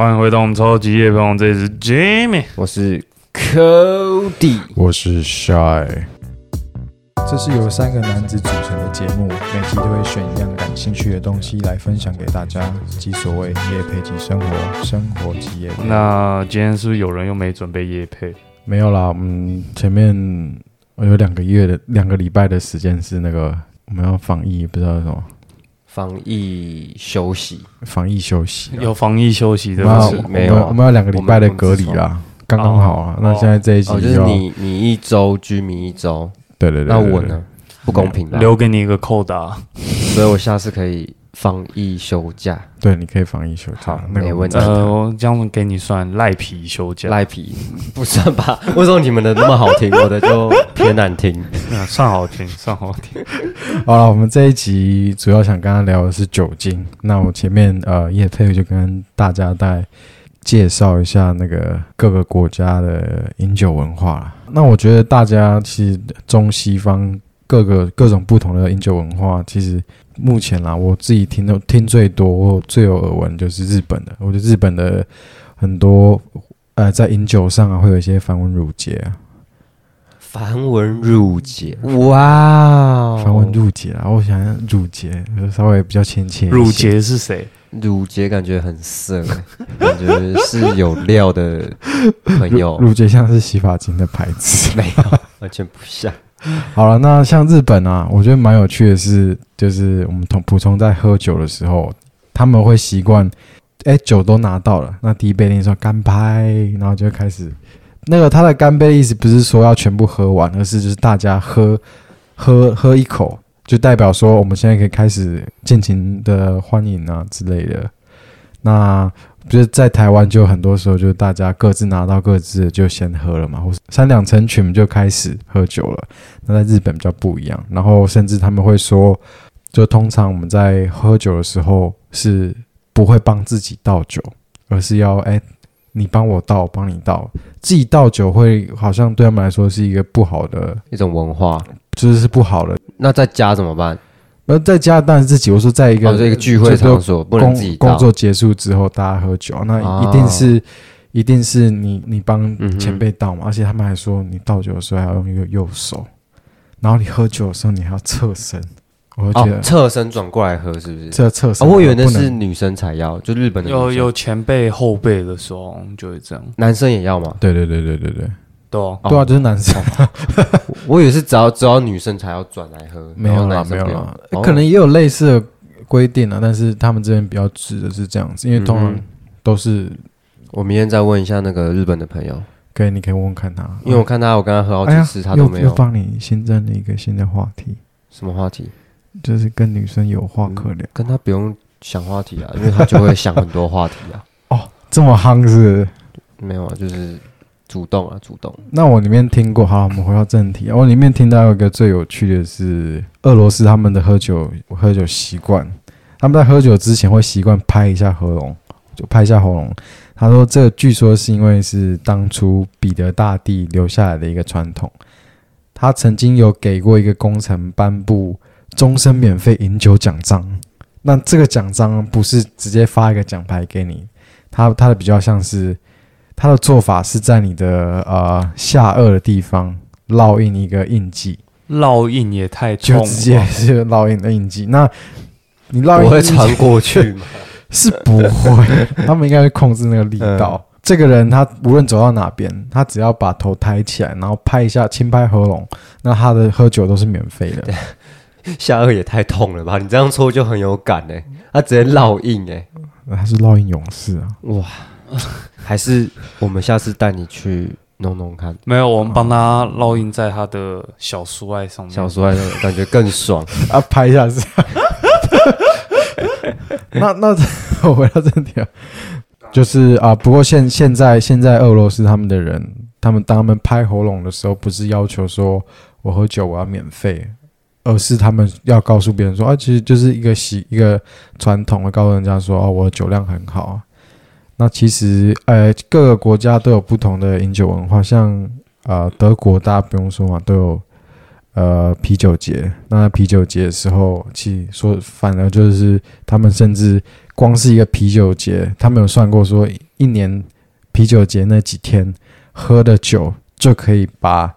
欢迎回到我们超级夜朋友，这里是 Jimmy。我是 Cody，我是 Shy。这是由三个男子组成的节目，每集都会选一样感兴趣的东西来分享给大家，即所谓夜配即生活，生活即夜配。那今天是不是有人又没准备夜配？没有啦，嗯，前面我有两个月的两个礼拜的时间是那个我们要防疫，不知道什么防疫休息，防疫休息啊，有防疫休息的？没有啊我们我们要两个礼拜的隔离啦，刚刚好啊。那现在这一集哦，就是要你你一周，居民一周，对对对，对对那我呢？不公平吧？留给你一个扣打。所以我下次可以防疫休假，对，你可以防疫休假好，那个没问题呃，我这样给你算赖皮休假，赖 皮不算吧？为什么你们的那么好听，我的就偏难听？啊算好听，算好听。好了，我们这一集主要想跟他聊的是酒精。那我前面呃叶佩就跟大家带介绍一下那个各个国家的饮酒文化。那我觉得大家其实中西方各个各种不同的饮酒文化，其实目前啦，我自己听的听最多、我最有耳闻就是日本的。我觉得日本的很多呃在饮酒上啊，会有一些繁文缛节啊，繁文缛节，哇哦，繁文缛节啊，我想想缛节稍微比较亲切一些。乳节是谁？乳节感觉很色，感觉是有料的朋友，乳洁像是洗发精的牌子。没有，完全不像。好了，那像日本啊，我觉得蛮有趣的是，就是我们同普通在喝酒的时候，他们会习惯，哎，酒都拿到了，那第一杯你说干杯，然后就开始，那个他的干杯的意思不是说要全部喝完，而是就是大家喝喝喝一口，就代表说我们现在可以开始尽情的欢迎啊之类的。那就是在台湾，就很多时候就是大家各自拿到各自的就先喝了嘛，或是三两成群就开始喝酒了。那在日本比较不一样，然后甚至他们会说，就通常我们在喝酒的时候是不会帮自己倒酒，而是要哎、你帮我倒，我帮你倒。自己倒酒会好像对他们来说是一个不好的，一种文化，就是是不好的。那在家怎么办？而在家当然自己，我说在一个、哦，这个聚会场所不能工自己倒工作结束之后大家喝酒，那哦。一定是、一定是你你帮前辈倒嘛，而且他们还说你倒酒的时候还要用一个右手，然后你喝酒的时候你还要侧身，我觉得哦，侧身转过来喝是不是？这侧身、哦，我以为那是女生才要，就日本的有有前辈后辈的时候就会这样，男生也要吗？对对对对对对、对啊。对啊，就是男生、我以为是只要只要女生才要转来喝，没有啦没有啦，哦。可能也有类似的规定啊，但是他们这边比较指的是这样子，因为通常都是我明天再问一下那个日本的朋友，可以，你可以问问看他，因为我看他，我跟他喝好几次，他都没有。又帮你新增了一个新的话题。什么话题，就是跟女生有话可聊。跟他不用想话题啊，因为他就会想很多话题啊。哦这么夯是？没有啊，就是主动啊，主动。那我里面听过，好，我们回到正题。我里面听到一个最有趣的是，俄罗斯他们的喝酒喝酒习惯，他们在喝酒之前会习惯拍一下喉咙，就拍一下喉咙。他说，这据说是因为是当初彼得大帝留下来的一个传统。他曾经有给过一个工程颁布终身免费饮酒奖章。那这个奖章不是直接发一个奖牌给你，他他的比较像是它的做法是在你的呃下颚的地方烙印一个印记，烙印也太痛了吧，就直接是烙印的印记。那你烙印我会传过去吗？是不会，他们应该会控制那个力道。这个人他无论走到哪边，他只要把头抬起来，然后拍一下轻拍喉咙，那他的喝酒都是免费的。下颚也太痛了吧？你这样搓就很有感哎、他直接烙印哎、他是烙印勇士啊！哇！还是我们下次带你去弄弄看，没有，我们帮他烙印在他的小书爱上面。小时候感觉更爽。啊，拍一下是。那那我回到正题啊，就是啊，不过现现在现在俄罗斯他们的人，他们当他们拍喉咙的时候，不是要求说我喝酒我要免费，而是他们要告诉别人说啊，其实就是一个习一个传统，的告诉人家说哦，我的酒量很好啊。那其实呃，各个国家都有不同的饮酒文化，像呃德国大家不用说嘛，都有呃啤酒节。那啤酒节的时候，其实说反而就是他们甚至光是一个啤酒节，他们有算过说一年啤酒节那几天喝的酒就可以把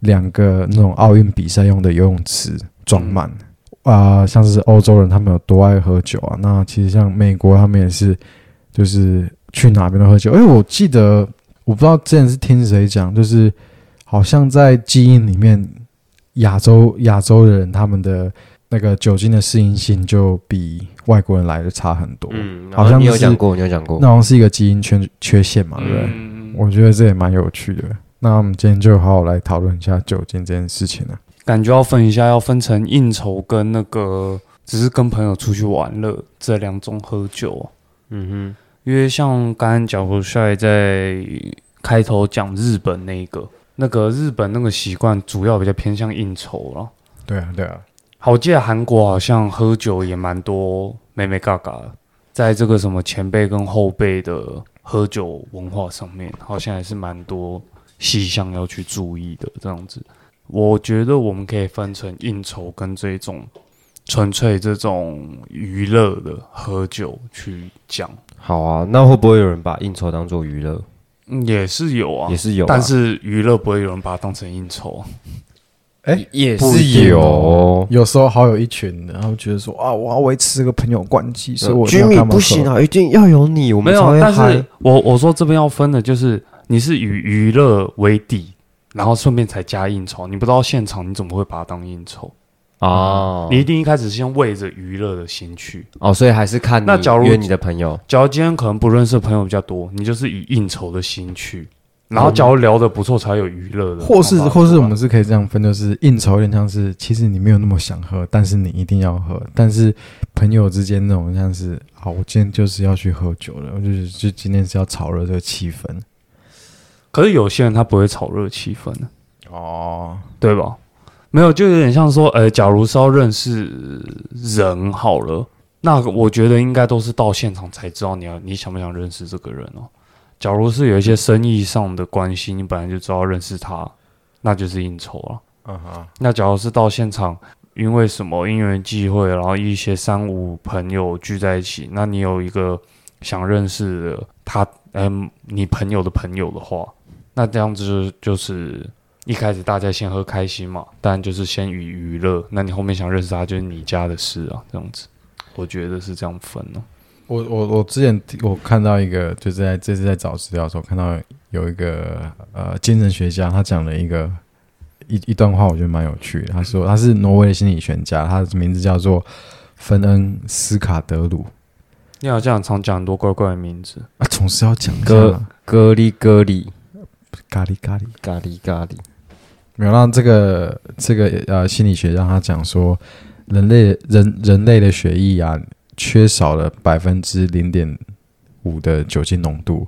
两个那种奥运比赛用的游泳池装满。啊、像是欧洲人他们有多爱喝酒啊？那其实像美国他们也是，就是去哪边都喝酒。哎，我记得我不知道之前是听谁讲，就是好像在基因里面，亚洲亚洲人他们的那个酒精的适应性就比外国人来的差很多。嗯，好像是你有讲过，你有讲过那。好像是一个基因缺缺陷嘛，对不对？嗯，我觉得这也蛮有趣的。那我们今天就好好来讨论一下酒精这件事情了。感觉要分一下，要分成应酬跟那个只是跟朋友出去玩乐这两种喝酒啊。嗯因为像刚刚讲过帅在开头讲日本那个，那个日本那个习惯主要比较偏向应酬了。对啊，对啊，好，我记得韩国好像喝酒也蛮多妹妹嘎嘎的，在这个什么前辈跟后辈的喝酒文化上面，好像还是蛮多细项要去注意的。这样子，我觉得我们可以分成应酬跟这种纯粹这种娱乐的喝酒去讲，好啊，那会不会有人把应酬当做娱乐？嗯也是有啊，也是有啊，但是娱乐不会有人把它当成应酬。哎也是有。有时候好有一群的，然后觉得说啊，我要维持这个朋友关系，所以我居民。不行啊，一定要有你，我没有但是。我我说这边要分的就是你是以娱乐为底，然后顺便才加应酬。你不知道现场你怎么会把它当应酬？哦，你一定一开始先为着娱乐的心去。哦，所以还是看那假如约你的朋友，假如今天可能不认识的朋友比较多，你就是以应酬的心去，然后假如聊得不错，才有娱乐的。或是或是我们是可以这样分，就是应酬有点像是，其实你没有那么想喝，但是你一定要喝。但是朋友之间那种像是，好，我今天就是要去喝酒了，我就是就今天是要炒热这个气氛。可是有些人他不会炒热气氛的，哦，对吧？没有，就有点像说，呃，假如是要认识人好了，那我觉得应该都是到现场才知道你要你想不想认识这个人哦。假如是有一些生意上的关系，你本来就知道认识他，那就是应酬了。嗯哼，那假如是到现场，因为什么因缘际会，然后一些三五朋友聚在一起，那你有一个想认识的他，嗯、你朋友的朋友的话，那这样子就就是一开始大家先喝开心嘛，当然就是先以娱乐，那你后面想认识他就是你家的事啊，这样子，我觉得是这样分哦、我我我之前我看到一个，就是在这次在找资料的时候看到有一个呃精神学家，他讲了一个一一段话，我觉得蛮有趣的。他说他是挪威的心理学家，他的名字叫做芬恩斯卡德鲁。你好像常讲很多怪怪的名字，啊，总是要讲一下哥嘛咖喱咖喱咖喱咖喱。咖喱咖喱，没有让这个这个呃心理学让他讲说，人类人人类的血液啊，缺少了百分之零点五的酒精浓度。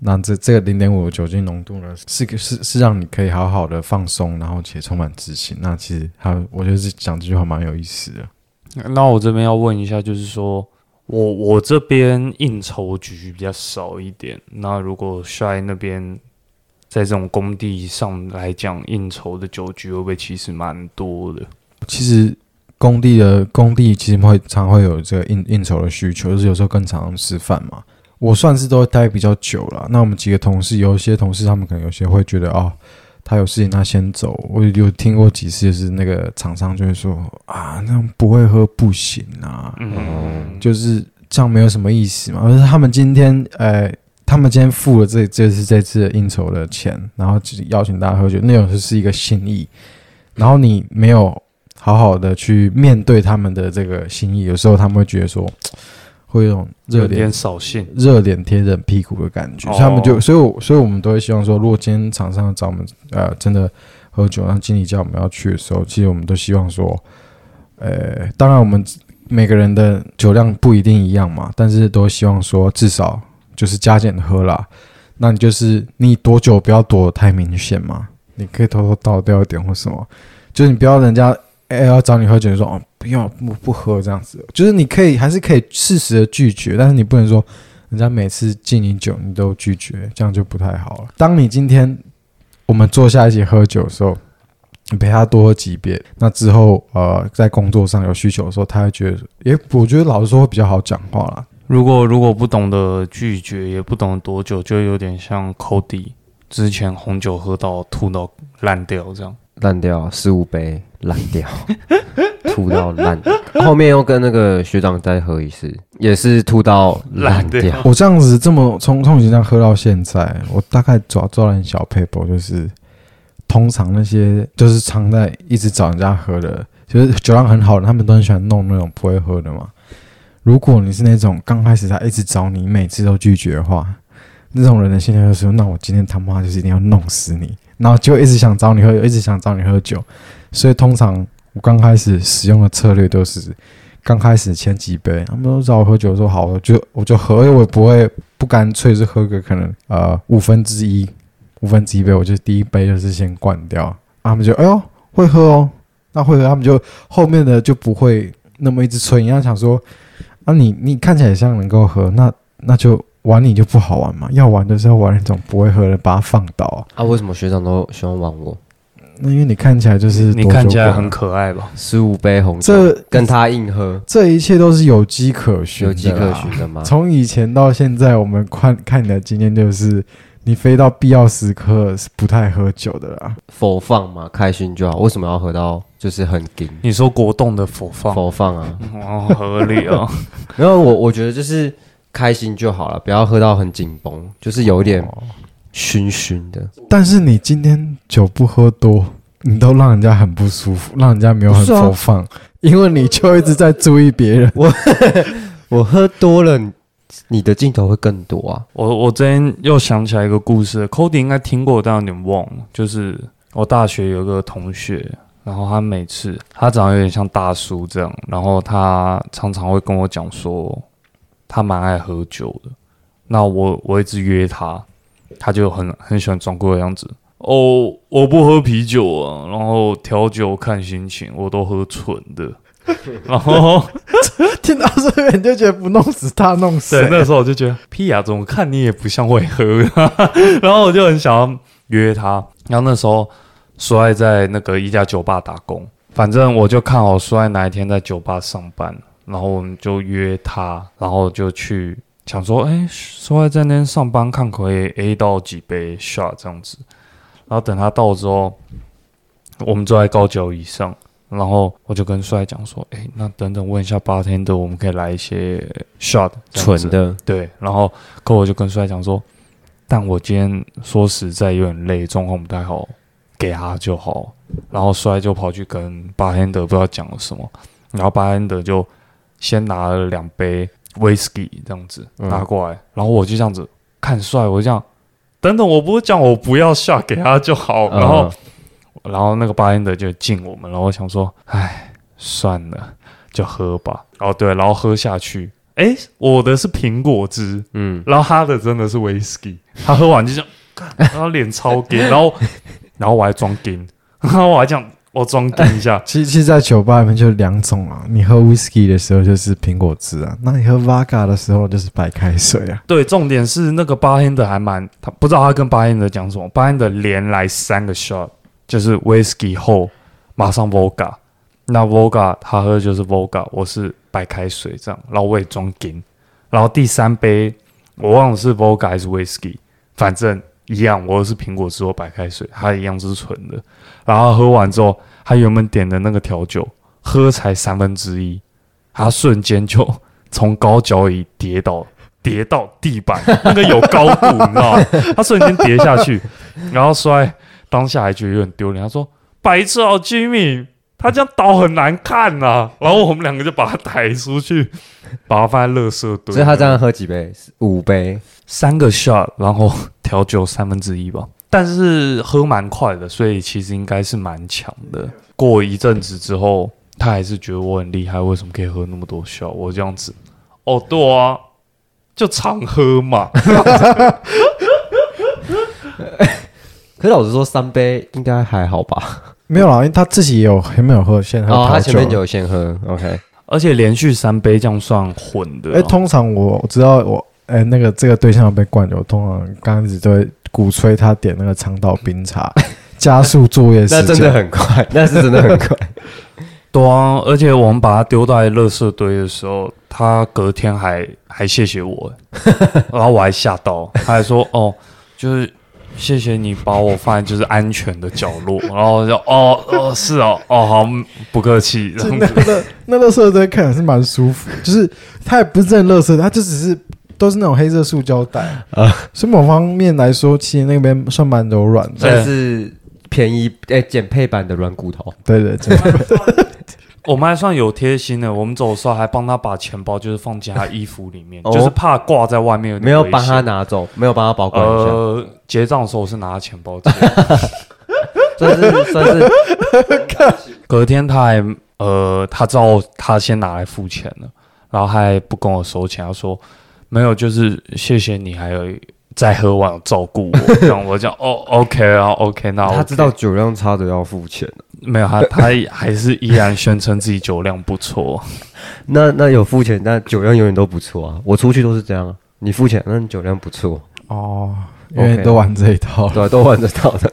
那这这个零点五酒精浓度呢，是个是是让你可以好好的放松，然后且充满自信。那其实他我觉得是讲这句话蛮有意思的。那我这边要问一下，就是说我我这边应酬局比较少一点。那如果在那边在这种工地上来讲，应酬的酒局会不会其实蛮多的？其实工地的工地其实会常会有这个应应酬的需求，就是有时候更常吃饭嘛。我算是都待比较久了。那我们几个同事，有一些同事他们可能有些会觉得哦，他有事情他先走。我有听过几次，就是那个厂商就会说啊，那样不会喝不行啊，嗯，就是这样没有什么意思嘛。而是他们今天呃，他们今天付了这这次这次的应酬的钱，然后就是邀请大家喝酒，那种是一个心意。然后你没有好好的去面对他们的这个心意，有时候他们会觉得说，会有一种热点扫兴。热脸贴冷屁股的感觉，哦所以他们就，所以我，所以我们都会希望说，如果今天厂商找我们，呃，真的喝酒，让经理叫我们要去的时候，其实我们都希望说，呃，当然我们每个人的酒量不一定一样嘛，但是都希望说，至少就是加减喝啦。那你就是你躲酒不要躲得太明显嘛，你可以偷偷倒掉一点或什么，就是你不要人家哎、要找你喝酒，你说哦不要不不喝这样子，就是你可以还是可以适时的拒绝，但是你不能说人家每次敬你酒你都拒绝，这样就不太好了。当你今天我们坐下一起喝酒的时候，你陪他多喝几遍，那之后呃在工作上有需求的时候，他会觉得，诶，我觉得老实说会比较好讲话啦。如果如果不懂得拒绝，也不懂得多久，就有点像 Cody 之前红酒喝到吐到烂掉这样。烂掉十五杯，烂掉，吐到烂。后面又跟那个学长再喝一次，也是吐到烂烂掉掉。我这样子这么从从以前这样喝到现在，我大概抓抓了很小 paper，就是通常那些就是常在一直找人家喝的，就是酒量很好的，他们都很喜欢弄那种不会喝的嘛。如果你是那种刚开始他一直找你，每次都拒绝的话，那种人的心态就是，那我今天他妈就是一定要弄死你，然后就一直想找你喝，一直想找你喝酒。所以通常我刚开始使用的策略都是，刚开始前几杯，他们都找我喝酒，说好，我就我就喝，我也不会不干脆是喝个可能呃五分之一，五分之一杯，我就第一杯就是先灌掉，他们就哎呦会喝哦，那会喝，他们就后面的就不会那么一直催，你要想说啊你你看起来像能够喝，那那就玩你就不好玩嘛，要玩就是要玩那种不会喝的，把它放倒啊，啊，为什么学长都喜欢玩我？那因为你看起来就是你看起来很可爱吧？十五杯红酒，这跟他硬喝，这一切都是有迹可循，有迹可循的吗？从以前到现在，我们看看你的经验就是，你飞到必要时刻是不太喝酒的啦。佛放嘛，开心就好。为什么要喝到就是很紧？你说国栋的佛放，佛放啊，哦，合理哦。然后我我觉得就是开心就好了，不要喝到很紧绷，就是有一点哦醺醺的。但是你今天酒不喝多，你都让人家很不舒服，让人家没有很不是啊佛放，因为你就一直在注意别人。我 我喝多了，你的镜头会更多啊。我我之前又想起来一个故事，Cody 应该听过，但有点忘了。就是我大学有个同学，然后他每次他长得有点像大叔这样，然后他常常会跟我讲说，他蛮爱喝酒的。那我我一直约他，他就很很喜欢装酷的样子。哦，我不喝啤酒啊，然后调酒看心情，我都喝纯的。然后听到这边你就觉得不弄死他，弄死对，那时候我就觉得屁呀、怎么看你也不像会喝，然后我就很想要约他。然后那时候苏爱在那个一家酒吧打工，反正我就看好苏爱哪一天在酒吧上班，然后我们就约他，然后就去想说，哎，苏爱在那边上班，看可以 A 到几杯 shot 这样子。然后等他到之后，我们坐在高脚椅上。然后我就跟帅讲说：“哎，那等等问一下 bartender，我们可以来一些 shot 纯的，对，然后可我就跟帅讲说，但我今天说实在有点累，状况不太好，给他就好。然后帅就跑去跟巴天德不知道讲了什么，然后巴天德就先拿了两杯 whisky 这样子嗯拿过来，然后我就这样子看帅，我就这样等等，我不是讲我不要下给他就好，然后、嗯然后那个巴恩德就敬我们，然后我想说，唉，算了，就喝吧。哦，对，然后喝下去，哎，我的是苹果汁，嗯，然后他的真的是 whisky，他喝完就这样，干然后脸超干，然后然后我还装干，然后我还讲我装干一下，其实，其实，在酒吧里面就两种啊。你喝 whisky 的时候就是苹果汁啊，那你喝 vodka 的时候就是白开水啊。对，重点是那个巴恩德还蛮，他不知道他跟巴恩德讲什么，巴恩德连来三个 shot，就是 whisky 后马上 vodka，那 vodka 他喝的就是 vodka，我是白开水这样，然后我也装金，然后第三杯我忘了是 vodka 还是 whisky，反正一样，我是苹果汁或白开水，他一样是纯的，然后喝完之后，他原本点的那个调酒喝才三分之一，他瞬间就从高脚椅跌倒。跌到地板，那个有高度，你知道吗？他瞬间跌下去，然后摔，当下还觉得有点丢脸。他说：“白痴哦，Jimmy，他这样倒很难看呐、然后我们两个就把他抬出去，把他放在垃圾堆。所以他这样喝几杯？五杯。三个 shot，然后调酒三分之一吧，但是喝蛮快的，所以其实应该是蛮强的。过一阵子之后，他还是觉得我很厉害，为什么可以喝那么多 shot？我这样子，哦，对啊，就常喝嘛。可是老实说，三杯应该还好吧？没有啦，因为他自己也有还没有喝，先喝哦，他。前面就有先喝，OK。而且连续三杯这样算混的、哎、啊。通常我知道我哎、那个这个对象要被灌酒，通常刚开始都会鼓吹他点那个长岛冰茶，加速作业时间。那真的很快，那是真的很快。对啊，而且我们把它丢在垃圾堆的时候，他隔天还还谢谢我，然后我还吓到，他还说哦，就是谢谢你把我放在就是安全的角落，然后就哦哦是哦哦好不客气，这样子真的那那乐色真的看还是蛮舒服，就是它也不是真的乐色，它就只是都是那种黑色塑胶袋啊，所以某方面来说，其实那边算蛮柔软的。算是便宜哎减配版的软骨头。对对，真的 我们还算有贴心的，我们走的时候还帮他把钱包就是放进他衣服里面，哦就是怕挂在外面有点没有帮他。拿走，没有帮他保管一下，呃，结账的时候我是拿钱包结，算是算是隔天他还呃，他知道他先拿来付钱了，然后他还不跟我收钱，他说没有，就是谢谢你，还有在喝完照顾我，这样我讲哦，OK 啊，OK，那 OK 他知道酒量差的要付钱的。没有他，他还是依然宣称自己酒量不错。那那有付钱，但酒量永远都不错啊。我出去都是这样啊，你付钱，那你酒量不错，哦，因为都玩这一套。对啊，都玩这套的。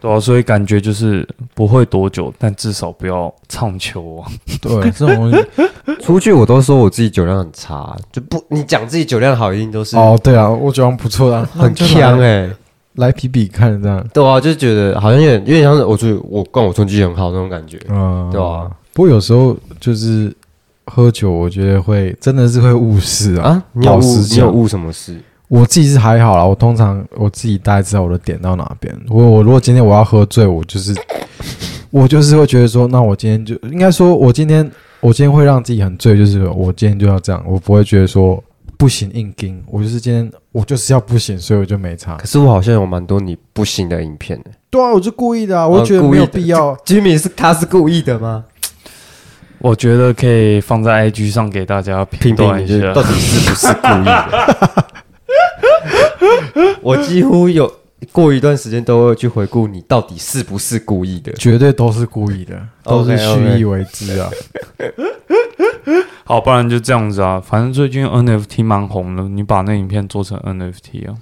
对啊，所以感觉就是不会多久，但至少不要唱球啊。对，这种东西 出去我都说我自己酒量很差，就不你讲自己酒量好，一定都是哦，对啊，我酒量不错啊，很强哎、来比比看这样。对啊，就觉得好像有点有点像是我出去我跟我成绩很好那种感觉。嗯，对啊。不过有时候就是喝酒，我觉得会真的是会误事啊。啊，你有老误你有误什么事？我自己是还好啦，我通常我自己大概知道我的点到哪边。我我如果今天我要喝醉，我就是 我就是会觉得说，那我今天就应该说，我今天我今天会让自己很醉，就是我今天就要这样，我不会觉得说不行硬盯，我就是今天我就是要不行，所以我就没差可。是我好像有蛮多你不行的影片的。对啊，我就故意的啊，我觉得没有必要。Jimmy 是他是故意的吗？我觉得可以放在 IG 上给大家评评评断一下到。底是不是故意的？我几乎有过一段时间都会去回顾你到底是不是故意的。绝对都是故意的，都是蓄意为之啊。好，不然就这样子啊。反正最近 NFT 蛮红的，你把那影片做成 NFT 啊，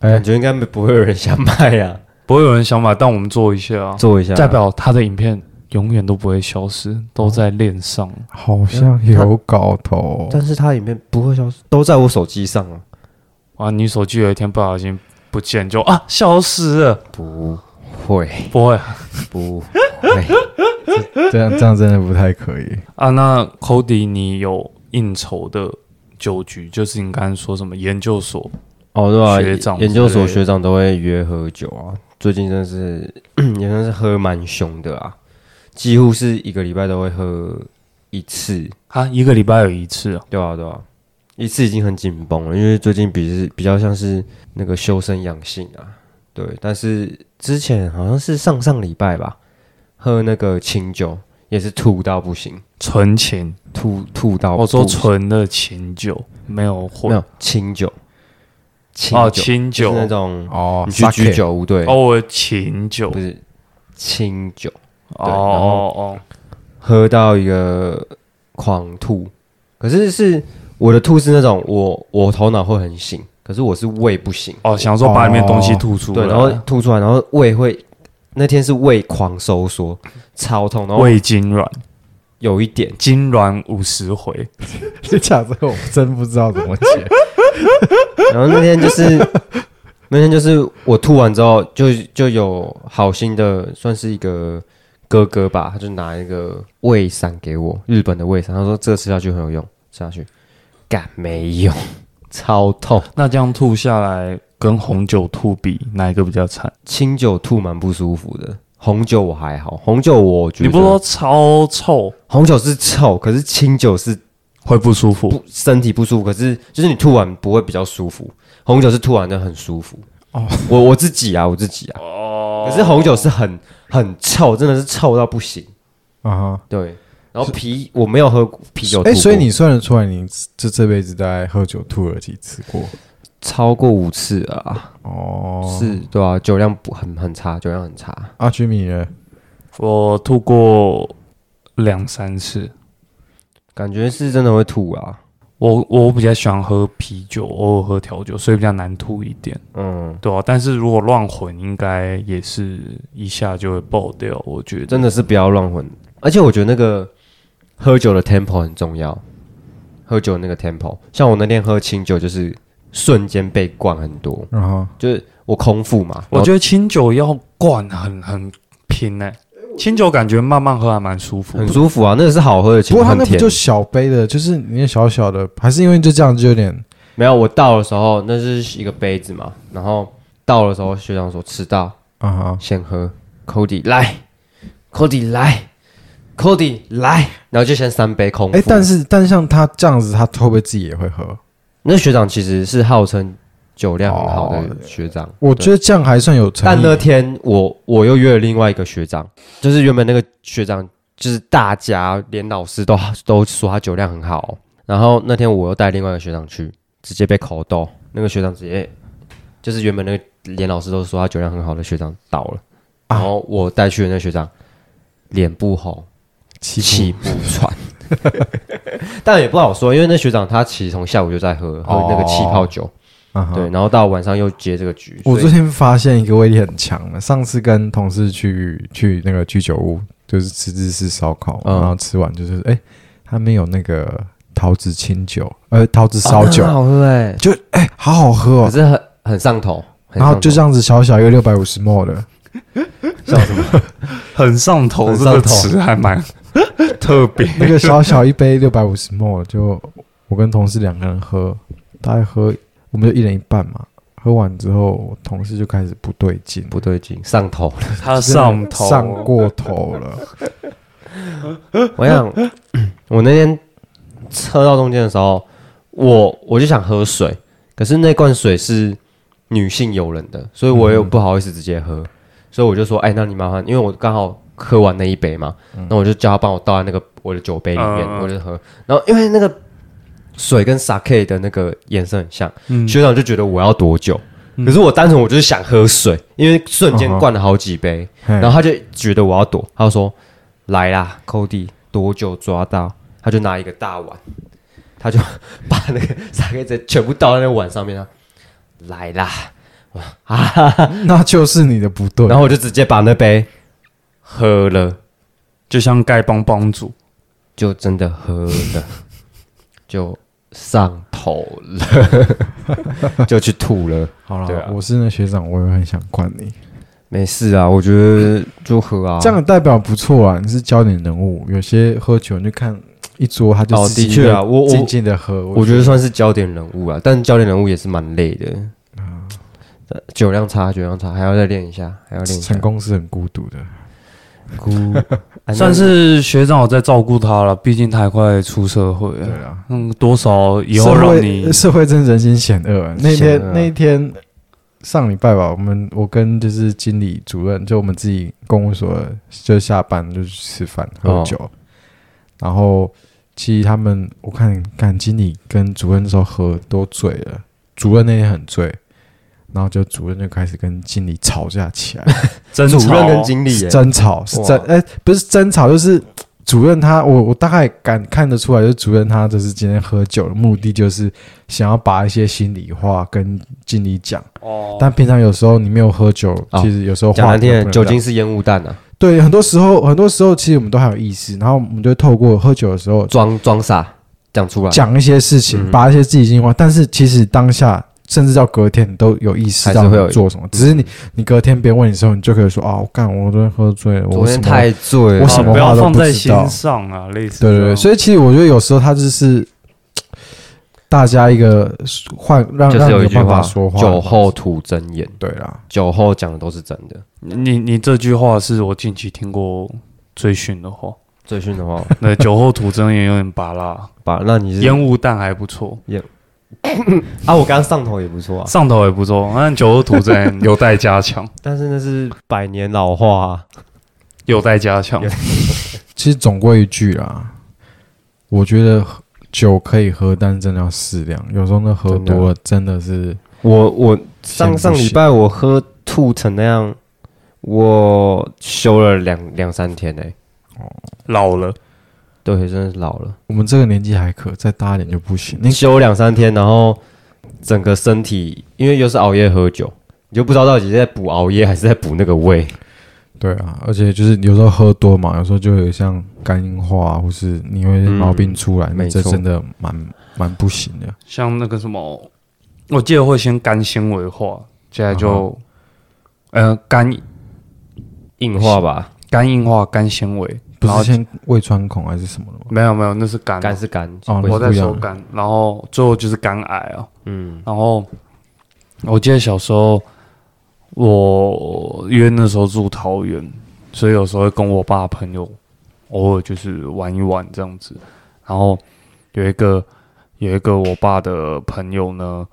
哎感，觉应该不会有人想买呀、不会有人想买，但我们做一下啊，做一下，代表他的影片永远都不会消失，都在链上。好像有搞头。但是他影片不会消失，都在我手机上啊。啊，你手机有一天不小心不见就啊消失了，不会，不会不会。这样这样真的不太可以。啊。那 Cody，你有应酬的酒局，就是你刚才说什么研究所哦，对啊，学长研究所学长都会约喝酒啊。最近真的是也算是喝蛮凶的啊，几乎是一个礼拜都会喝一次。啊，一个礼拜有一次啊。对啊，对啊，一次已经很紧绷了，因为最近比是比较像是那个修身养性啊。对，但是之前好像是上上礼拜吧，喝那个清酒也是吐到不行，纯情，吐吐到我说纯的清酒，没有混。没有清酒，清哦，酒清酒。就是那种哦你去居酒屋对，哦，我清酒。不是清酒，哦对哦哦，喝到一个狂吐，可是是我的吐是那种我我头脑会很醒，可是我是胃不行，哦，想说把里面东西吐出来，对，然后吐出来，然后胃会那天是胃狂收缩，超痛，然后胃痉挛，有一点。痉挛五十回，这讲这个我真不知道怎么解。然后那天就是那天就是我吐完之后，就就有好心的算是一个哥哥吧，他就拿一个胃散给我，日本的胃散，他说这个吃下去很有用，吃下去干没用，超痛。那这样吐下来跟红酒吐比，哪一个比较惨？清酒吐蛮不舒服的，红酒我还好，红酒我觉得你不是说超臭红酒是臭，可是清酒是会不舒服？不身体不舒服，可是就是你吐完不会比较舒服，红酒是吐完的很舒服。哦，我我自己啊，我自己啊，哦可是红酒是很很臭，真的是臭到不行。啊哈，对，然后啤我没有喝啤酒哎，过，所以你算得出来，你这这辈子大概喝酒吐了几次过？超过五次啊，哦，是对啊，酒量不很很差，酒量很差。阿居米呢？我吐过两三次。感觉是真的会吐啊，我我比较喜欢喝啤酒，偶尔喝调酒，所以比较难吐一点，嗯，对啊，但是如果乱混，应该也是一下就会爆掉。我觉得真的是不要乱混。而且我觉得那个喝酒的 tempo 很重要，喝酒那个 tempo。像我那天喝清酒，就是瞬间被灌很多，然后就是我空腹嘛，我觉得清酒要灌很很拼呢、清酒感觉慢慢喝还蛮舒服，很舒服啊，那个是好喝的清酒，不过它。那不就小杯的，就是你那小小的，还是因为就这样就有点没有，我到的时候那是一个杯子嘛，然后到的时候学长说迟到啊哈，先喝，Cody 来，Cody 来，Cody 来，然后就先三杯空腹。哎，但是但是像他这样子，他会不会自己也会喝？那学长其实是号称酒量很好的学长，我觉得这样还算有诚意。但那天我我又约了另外一个学长，就是原本那个学长就是大家连老师都都说他酒量很好，然后那天我又带另外一个学长去，直接被口斗，那个学长直接就是原本那个连老师都说他酒量很好的学长倒了，然后我带去的那个学长脸不红气气不喘。但也不好说，因为那学长他其实从下午就在喝喝那个气泡酒，对，然后到晚上又接这个局。我最近发现一个威力很强的，上次跟同事去去那个居酒屋，就是吃日式烧烤，嗯。然后吃完就是哎，他们有那个桃子清酒，呃，桃子烧酒。好喝哎，就哎，好好喝哦。可是很很上头，很然后就这样子小小一个六百五十 ml 的，笑什么？很上头这很上头。个词还蛮 特别。那个小小一杯六百五十 ml，就我跟同事两个人喝，大概喝我们就一人一半嘛。喝完之后，我同事就开始不对劲，不对劲，上头了。他上头上过头了。我想，我那天车到中间的时候，我我就想喝水，可是那罐水是女性友人的，所以我又不好意思直接喝，所以我就说，哎，那你麻烦，因为我刚好喝完那一杯嘛，那我就叫他帮我倒在那个我的酒杯里面，嗯我就喝。然后因为那个水跟 sake 的那个颜色很像，嗯。学长就觉得我要多久。可是我单纯我就是想喝水，因为瞬间灌了好几杯，嘿。然后他就觉得我要躲，他就说：“来啦，Cody，多久抓到？”他就拿一个大碗，他就把那个 sake 全部倒在那个碗上面啊，来啦，那就是你的不对。然后我就直接把那杯喝了，就像丐帮帮主，就真的喝了，就上头了，就去吐了。好了，对啊我是那学长，我也很想灌你。没事啊，我觉得就喝啊，这样代表不错啊，你是焦点人物。有些喝酒你就看一桌，他就哦自己的确啊我我静静的喝。我觉得算是焦点人物啊，但焦点人物也是蛮累的。啊酒量差，酒量差，还要再练一下，还要练一下。成功是很孤独的。哭，啊算是学长我在照顾他了，毕竟他还快出社会了。对啊，嗯，多少以后让你社会真人心险恶啊。那天那一天上礼拜吧，我们我跟就是经理主任，就我们自己公务所，就下班就去吃饭喝酒，然后其实他们我看看经理跟主任那时候喝都醉了，主任那天很醉。然后就主任就开始跟经理吵架起来，争主任跟经理耶，争吵是哇。争哎、不是争吵，就是 主任他我我大概敢看得出来，就是主任他就是今天喝酒的目的就是想要把一些心里话跟经理讲，哦，但平常有时候你没有喝酒，哦。其实有时候话讲难听点，不能讲酒精是烟雾弹啊，对，很多时候很多时候其实我们都还有意识，然后我们就透过喝酒的时候装装傻讲出来，讲一些事情，嗯。把一些自己心里话，但是其实当下。甚至到隔天，你都有意识到会有做什么，只是你你隔天别人问你的时候，你就可以说啊，我干，我昨天喝醉了，昨我昨天太醉了，我什么不要话都放在心不知道。上啊，类似对对对，所以其实我觉得有时候他就是大家一个换让就是让有办有一句话，法说话，酒后吐真言，对啦，酒后讲的都是真的。你你这句话是我近期听过最逊的话。醉醺的话，那酒后吐真言有点拔辣，拔那你是烟雾弹还不错，啊，我刚刚上头也不错啊，上头也不错，但酒后吐真有待加强，但是那是百年老化啊，有待加强。其实总归一句啦，我觉得酒可以喝，但是真的要适量，有时候那喝多了真的是我我上上礼拜我喝吐成那样，我休了两两三天呢、老了，对，真的是老了，我们这个年纪还可，再大一点就不行。你休两三天，然后整个身体因为又是熬夜喝酒，你就不知道到底是在补熬夜还是在补那个胃。对啊，而且就是有时候喝多嘛，有时候就有像肝硬化，或是你会毛病出来，那没错这真的蛮蛮不行的。像那个什么，我记得会先肝纤维化，接下来就、呃肝硬化吧，肝硬化、肝纤维，不然后是先胃穿孔还是什么的吗？没有没有，那是肝，肝是肝，哦我在说肝，然后最后就是肝癌啊。嗯然后我记得小时候，我因为那时候住桃园，所以有时候会跟我爸朋友偶尔就是玩一玩这样子。然后有一个有一个我爸的朋友呢，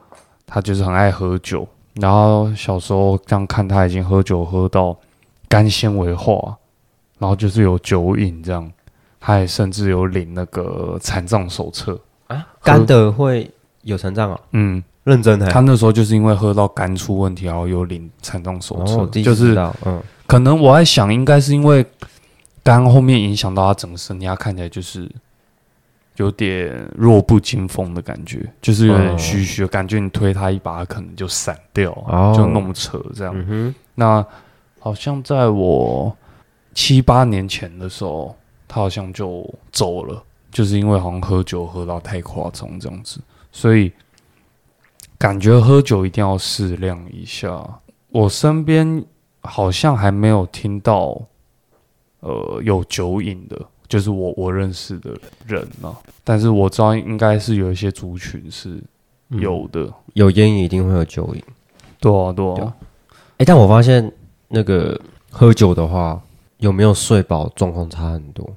他就是很爱喝酒，然后小时候这样看他已经喝酒喝到肝纤维化，然后就是有酒瘾这样，他也甚至有领那个残障手册。啊，肝的会有成长啊，嗯，认真的他那时候就是因为喝到肝出问题，然后有领残障手册，哦，就是嗯，可能我在想，应该是因为肝后面影响到他整个身体，他看起来就是有点弱不禁风的感觉，就是有点虚虚的感觉，你推他一把，他可能就散掉，哦。就弄扯这样。那好像在我七八年前的时候，他好像就走了，就是因为好像喝酒喝到太夸张这样子，所以感觉喝酒一定要适量一下。我身边好像还没有听到，呃，有酒瘾的，就是我我认识的人呢、但是我知道应该是有一些族群是嗯有的，有烟瘾一定会有酒瘾。对啊对对啊，哎，但我发现那个喝酒的话，有没有睡饱状况差很多。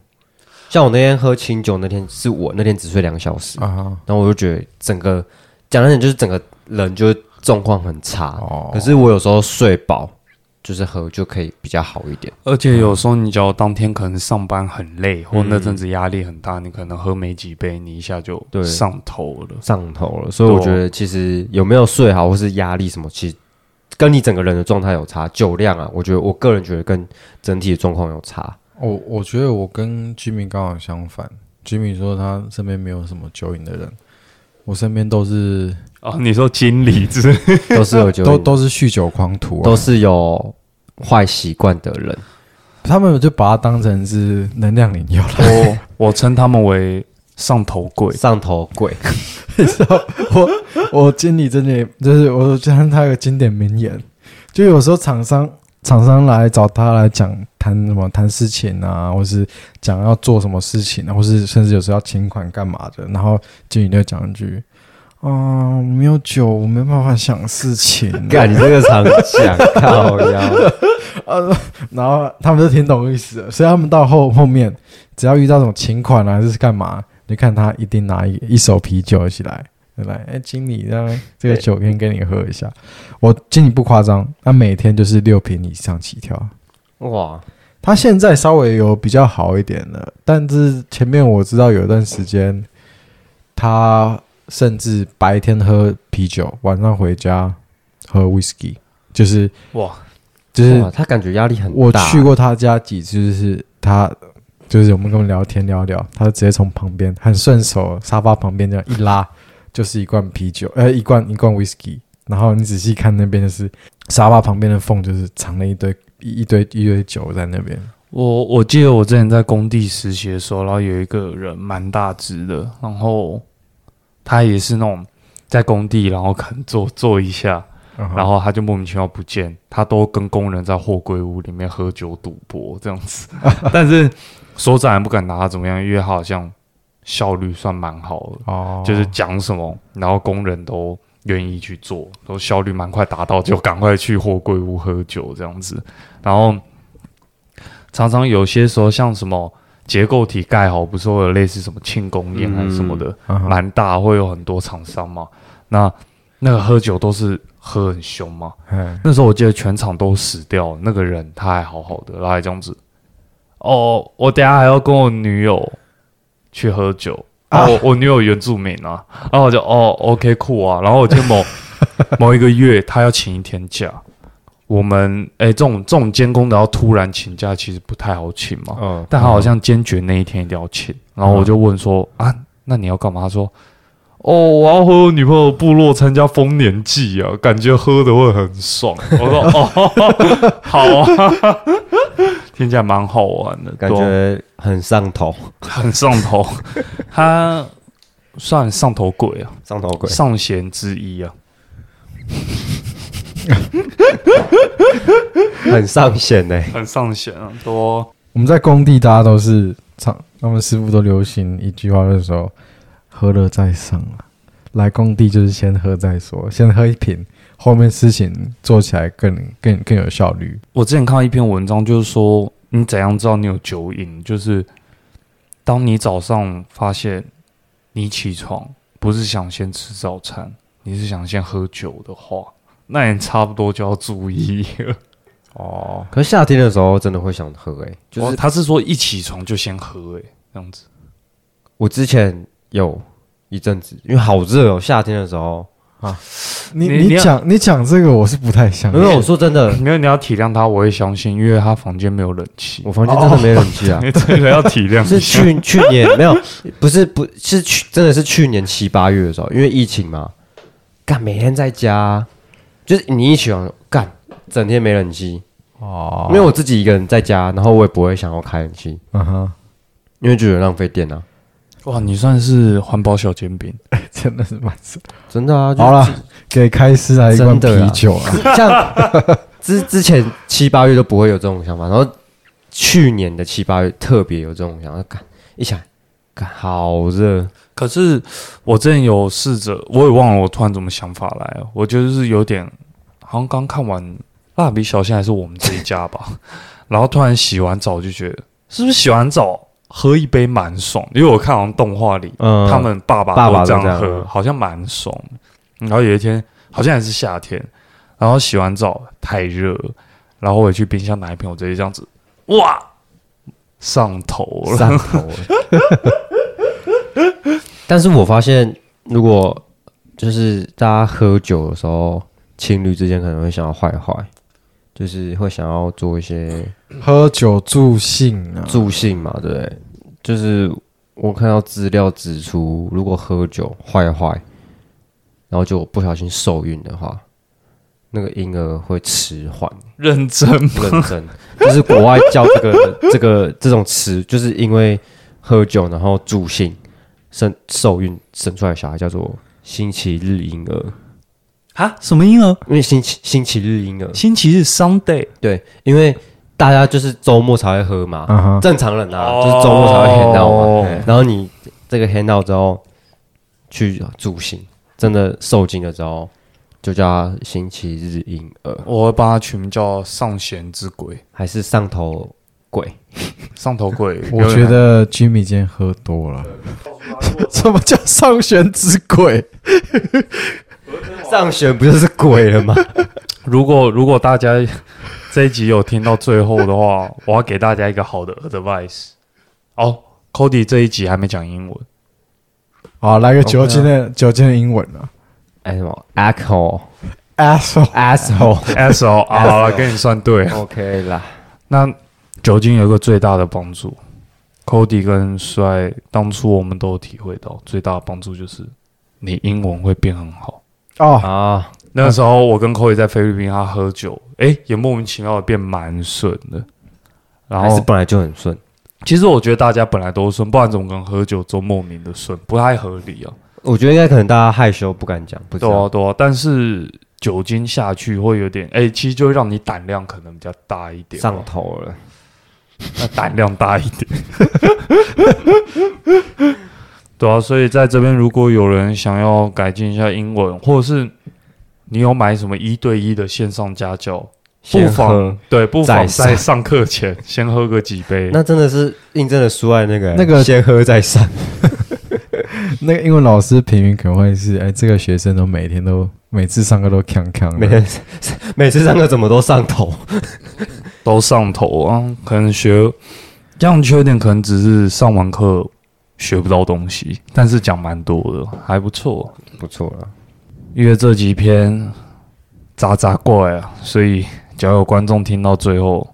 像我那天喝清酒，那天是我那天只睡两个小时，啊，然后我就觉得整个讲难点就是整个人就是状况很差。哦，可是我有时候睡饱，就是喝就可以比较好一点。而且有时候你只要当天可能上班很累，或那阵子压力很大，你可能喝没几杯，你一下就对上头了。上头了，所以我觉得其实有没有睡好或是压力什么，其实跟你整个人的状态有差。酒量啊，我觉得我个人觉得跟整体的状况有差。我我觉得我跟 Jimmy 刚好相反。Jimmy 说他身边没有什么酒瘾的人，我身边都是哦，你说经理之类 都是有酒都都是酗酒狂徒、啊，都是有坏习惯的人。他们就把它当成是能量饮料了。我 我称他们为上头贵。上头鬼，我我经理真的就是，我觉得他有个经典名言，就有时候厂商厂商来找他来讲谈什么谈事情啊，或是讲要做什么事情啊，或是甚至有时候要请款干嘛的，然后经理就讲一句：“啊、没有酒，我没办法想事情、啊。干你这个常讲靠腰，然后他们就听懂意思了，所以他们到后后面，只要遇到这种请款啊，还是干嘛，你看他一定拿一一手啤酒起来，来，哎，经理，让这个酒先给你喝一下。我经理不夸张，他每天就是六瓶以上起跳。哇，他现在稍微有比较好一点了，但是前面我知道有一段时间，他甚至白天喝啤酒，晚上回家喝 whisky，就是哇，就是他感觉压力很大。我去过他家几次，就是他，就是我们跟我们聊天聊聊，他就直接从旁边很顺手沙发旁边这样一拉，就是一罐啤酒，呃，一罐一罐 whisky，然后你仔细看那边就是沙发旁边的缝，就是藏了一堆一一堆一堆酒在那边。我我记得我之前在工地实习的时候，然后有一个人蛮大只的，然后他也是那种在工地，然后肯坐坐一下，然然后他就莫名其妙不见，他都跟工人在货柜屋里面喝酒赌博这样子，但是所长也不敢拿他怎么样，因为他好像效率算蛮好的，哦，就是讲什么，然后工人都愿意去做，都效率蛮快达到，就赶快去货柜屋喝酒这样子。然后常常有些时候像什么结构体盖好，不是会有类似什么庆功宴还是什么的，蛮大，会有很多厂商嘛。那那个喝酒都是喝很凶嘛。哎那时候我记得全场都死掉，那个人他还好好的，然后还这样子。哦，我等下还要跟我女友去喝酒。啊，我我女友原住民啊，然后我就哦，OK 酷啊，然后我就某某一个月他要请一天假，我们哎、这种这种监工的要突然请假，其实不太好请嘛，嗯，但他好像坚决那一天一定要请，然后我就问说、啊，那你要干嘛？他说哦，我要和我女朋友部落参加丰年祭啊，感觉喝的会很爽。我说哦，好啊，听起来蛮好玩的，感觉很上头，很上头。他算上头鬼啊，上头鬼。上弦之一啊。很上弦呢、很上弦啊，多我们在工地，大家都是唱，他们师傅都流行一句话，就是说喝了再上啊。来工地就是先喝再说，先喝一瓶，后面事情做起来更更更有效率。我之前看到一篇文章，就是说你怎样知道你有酒瘾，就是当你早上发现你起床不是想先吃早餐，你是想先喝酒的话，那你差不多就要注意了。哦，可是夏天的时候真的会想喝哎、就就是是他是说一起床就先喝、欸，这样子。我之前有一阵子，因为好热哦，夏天的时候，你你你讲你讲这个，我是不太相信。因为我说真的，没有，你要体谅他，我会相信，因为他房间没有冷气。我房间真的没冷气啊。你这个要体谅是。去去年没有，不是不是去，真的是去年七八月的时候，因为疫情嘛，干每天在家，就是你一起床干，整天没冷气，哦因为我自己一个人在家，然后我也不会想要开冷气，嗯哼，因为觉得浪费电啊，哇，你算是环保小煎饼。真的是蛮神。真的啊。就好了，给开司来一罐真的啊啤酒啊！像 之之前七八月都不会有这种想法，然后去年的七八月特别有这种想法，干一想，干好热，可是我之前有试着，我也忘了我突然怎么想法来了。我就是有点，好像刚看完《蜡笔小新》还是我们这一家吧，然后突然洗完澡就觉得，是不是洗完澡喝一杯蛮爽？因为我看好像动画里、嗯，他们爸爸爸爸都这样喝，都这样喝好像蛮爽。然后有一天好像还是夏天，然后洗完澡太热了，然后我去冰箱拿一瓶，我直接这样子，哇，上头了。上头了。但是我发现，如果就是大家喝酒的时候，情侣之间可能会想要坏坏，就是会想要做一些喝酒助兴啊，助兴嘛，对不对？就是我看到资料指出，如果喝酒坏坏，然后就不小心受孕的话，那个婴儿会迟缓。认真认真，就是国外叫这个 这个这种词，就是因为喝酒然后助兴生受孕生出来的小孩叫做星期日婴儿，啊？什么婴儿？因为星期星期日婴儿，星期日 Sunday 对，因为大家就是周末才会喝嘛，嗯哼，正常人啊，就是周末才会 hand out 哦嘛，然后你这个 hand out 之后去助兴，真的受精了之后，就叫他星期日婴儿，我会帮他取名叫上弦之鬼，还是上头鬼？上头鬼。我觉得 Jimmy 今天喝多了。什么叫上弦之鬼？上旋不就是鬼了吗？如果如果大家这一集有听到最后的话，我要给大家一个好的 advice。哦，Cody 这一集还没讲英文，好，来个酒精的酒精的英文呢哎什么 asshole S O 啊，好了，跟你算对。OK 啦，那酒精有一个最大的帮助，Cody 跟帅当初我们都有体会到，最大的帮助就是你英文会变很好。哦，啊，那时候我跟 Cody 在菲律宾，他喝酒，诶，也莫名其妙的变蛮顺的。然后还是本来就很顺。其实我觉得大家本来都顺，不然怎么可能喝酒之后莫名的顺？不太合理啊。我觉得应该可能大家害羞不敢讲，不知道。对啊，对啊。但是酒精下去会有点，诶，其实就会让你胆量可能比较大一点，上头了，那胆量大一点。对啊，所以在这边如果有人想要改进一下英文，或者是你有买什么一对一的线上家教，不妨喝。对，不妨在上课前先喝个几杯。那真的是印证了苏爱那个那个先喝再上，那个英文老师评语可能会是：哎，这个学生都每天都每次上课都康康的，每天 每次上课怎么都上头。都上头啊，可能学这样缺点可能只是上完课学不到东西，但是讲蛮多的，还不错。不错了，因为这几篇杂杂怪啊，所以只要有观众听到最后，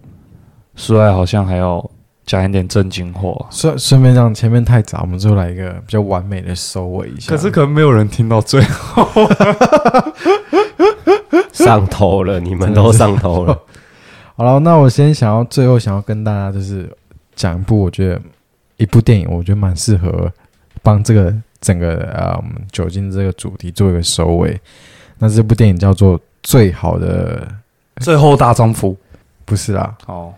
苏爱好像还要讲一点正经话。顺顺便让前面太杂，我们最后来一个比较完美的收尾一下。可是可能没有人听到最后。上头了，你们都上头了。好了，那我先想要最后想要跟大家就是讲一部我觉得一部电影，我觉得蛮适合帮这个整个呃我们酒精这个主题做一个收尾。那这部电影叫做《最好的》，最后大丈夫。不是啦，哦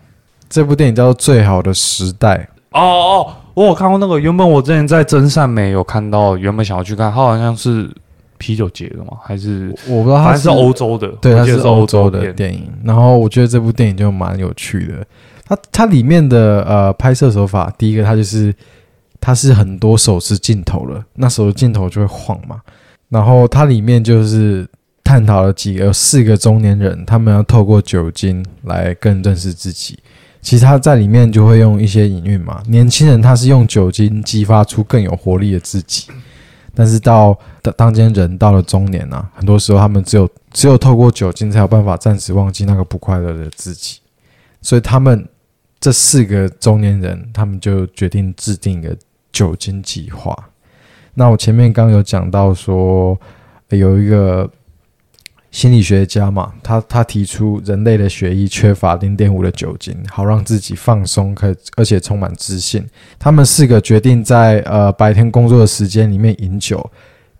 这部电影叫做《最好的时代哦哦，我有看过那个。原本我之前在真善美有看到，原本想要去看，它好像是啤酒节的嘛？还是》，我不知道它是欧洲的？对，它是欧洲的。电影。然后我觉得这部电影就蛮有趣的。它它里面的呃拍摄手法，第一个它就是它是很多手持镜头了，那手持镜头就会晃嘛。然后它里面就是探讨了几个四个中年人，他们要透过酒精来更认识自己。其实他在里面就会用一些隐喻嘛，年轻人他是用酒精激发出更有活力的自己，但是到当当今人到了中年啊，很多时候他们只有只有透过酒精才有办法暂时忘记那个不快乐的自己，所以他们这四个中年人，他们就决定制定一个酒精计划。那我前面刚有讲到说，有一个心理学家嘛，他他提出人类的血液缺乏零点五的酒精，好让自己放松，可而且充满自信。他们四个决定在呃白天工作的时间里面饮酒，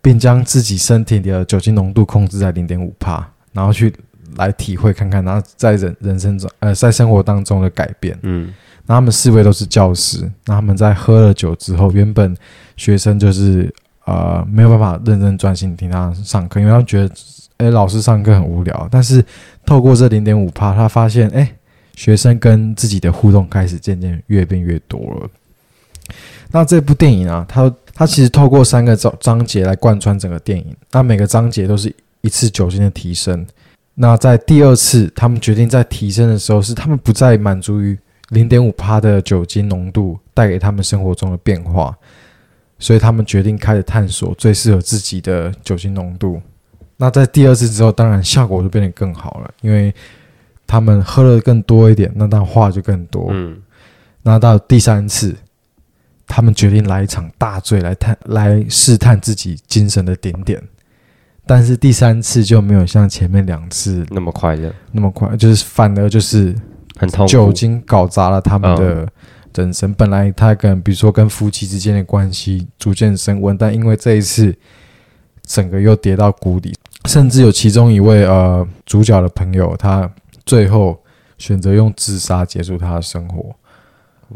并将自己身体的酒精浓度控制在零点五帕，然后去来体会看看，然后在人人生中呃在生活当中的改变。嗯，那他们四位都是教师，那他们在喝了酒之后，原本学生就是呃没有办法认真专心听他上课，因为他们觉得哎老师上课很无聊。但是透过这零点五趴，他发现哎学生跟自己的互动开始渐渐越变越多了。那这部电影啊，它它其实透过三个章章节来贯穿整个电影，那每个章节都是一次酒精的提升。那在第二次，他们决定在提升的时候，是他们不再满足于零点五帕的酒精浓度带给他们生活中的变化，所以他们决定开始探索最适合自己的酒精浓度。那在第二次之后，当然效果就变得更好了，因为他们喝了更多一点，那当然话就更多。嗯，那到第三次，他们决定来一场大醉来探来试探自己精神的顶点，但是第三次就没有像前面两次那么快乐，那么快，就是反而就是很痛苦。酒精搞砸了他们的人生。本来他跟比如说跟夫妻之间的关系逐渐升温，但因为这一次整个又跌到谷底，甚至有其中一位呃主角的朋友，他最后选择用自杀结束他的生活。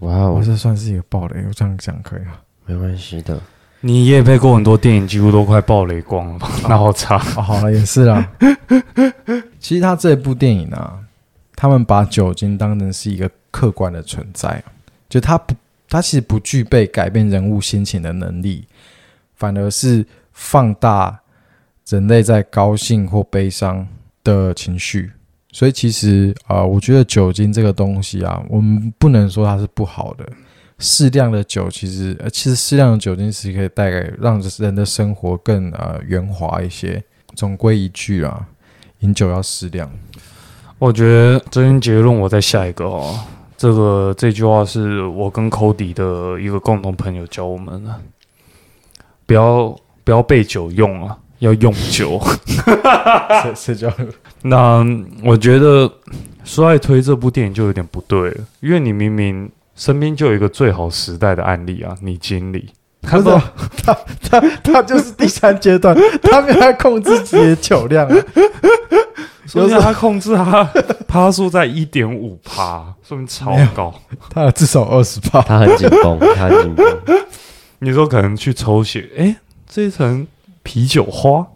哇哦，我这算是一个暴雷，我这样讲可以吗？没关系的。你也配过很多电影，几乎都快爆雷光了吧？那好差。哦，好了，也是啦。其实他这部电影啊，他们把酒精当成是一个客观的存在，就它不，它其实不具备改变人物心情的能力，反而是放大人类在高兴或悲伤的情绪。所以其实啊、呃我觉得酒精这个东西啊，我们不能说它是不好的。适量的酒其实，呃，其实适量的酒精是可以带给让人的生活更呃圆滑一些。总归一句啊，饮酒要适量。我觉得这边结论，我再下一个哦。这个这句话是我跟 Cody 的一个共同朋友教我们的，不要不要被酒用啊，要用酒。社社交那我觉得说爱推这部电影就有点不对了，因为你明明身边就有一个最好时代的案例啊，你经理，他说啊他他他就是第三阶段，他没有在控制自己的酒量啊。说明他控制他 趴数在一点五趴，说明超高。他至少二十趴。他很紧绷，他很紧绷。你说可能去抽血，诶，这一层啤酒花。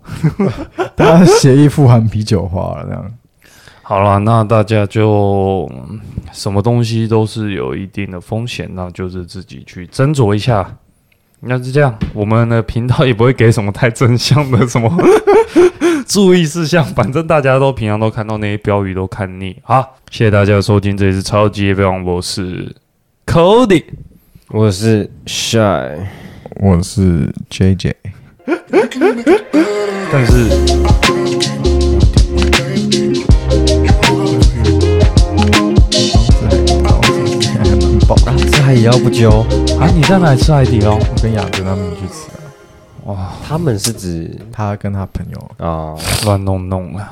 他协议富含啤酒花了，这样。好了，那大家就嗯什么东西都是有一定的风险，那就是自己去斟酌一下。那是这样，我们的频道也不会给什么太正向的什么 注意事项，反正大家都平常都看到那些标语都看腻。好，谢谢大家的收听，这里是超级夜飞王，我是 Cody。我是 Shy，我是 JJ，但是海也要不揪，啊，你在哪里吃海底捞？我跟雅哲他们去吃啊，哇，他们是指他跟他朋友啊，乱弄弄啊！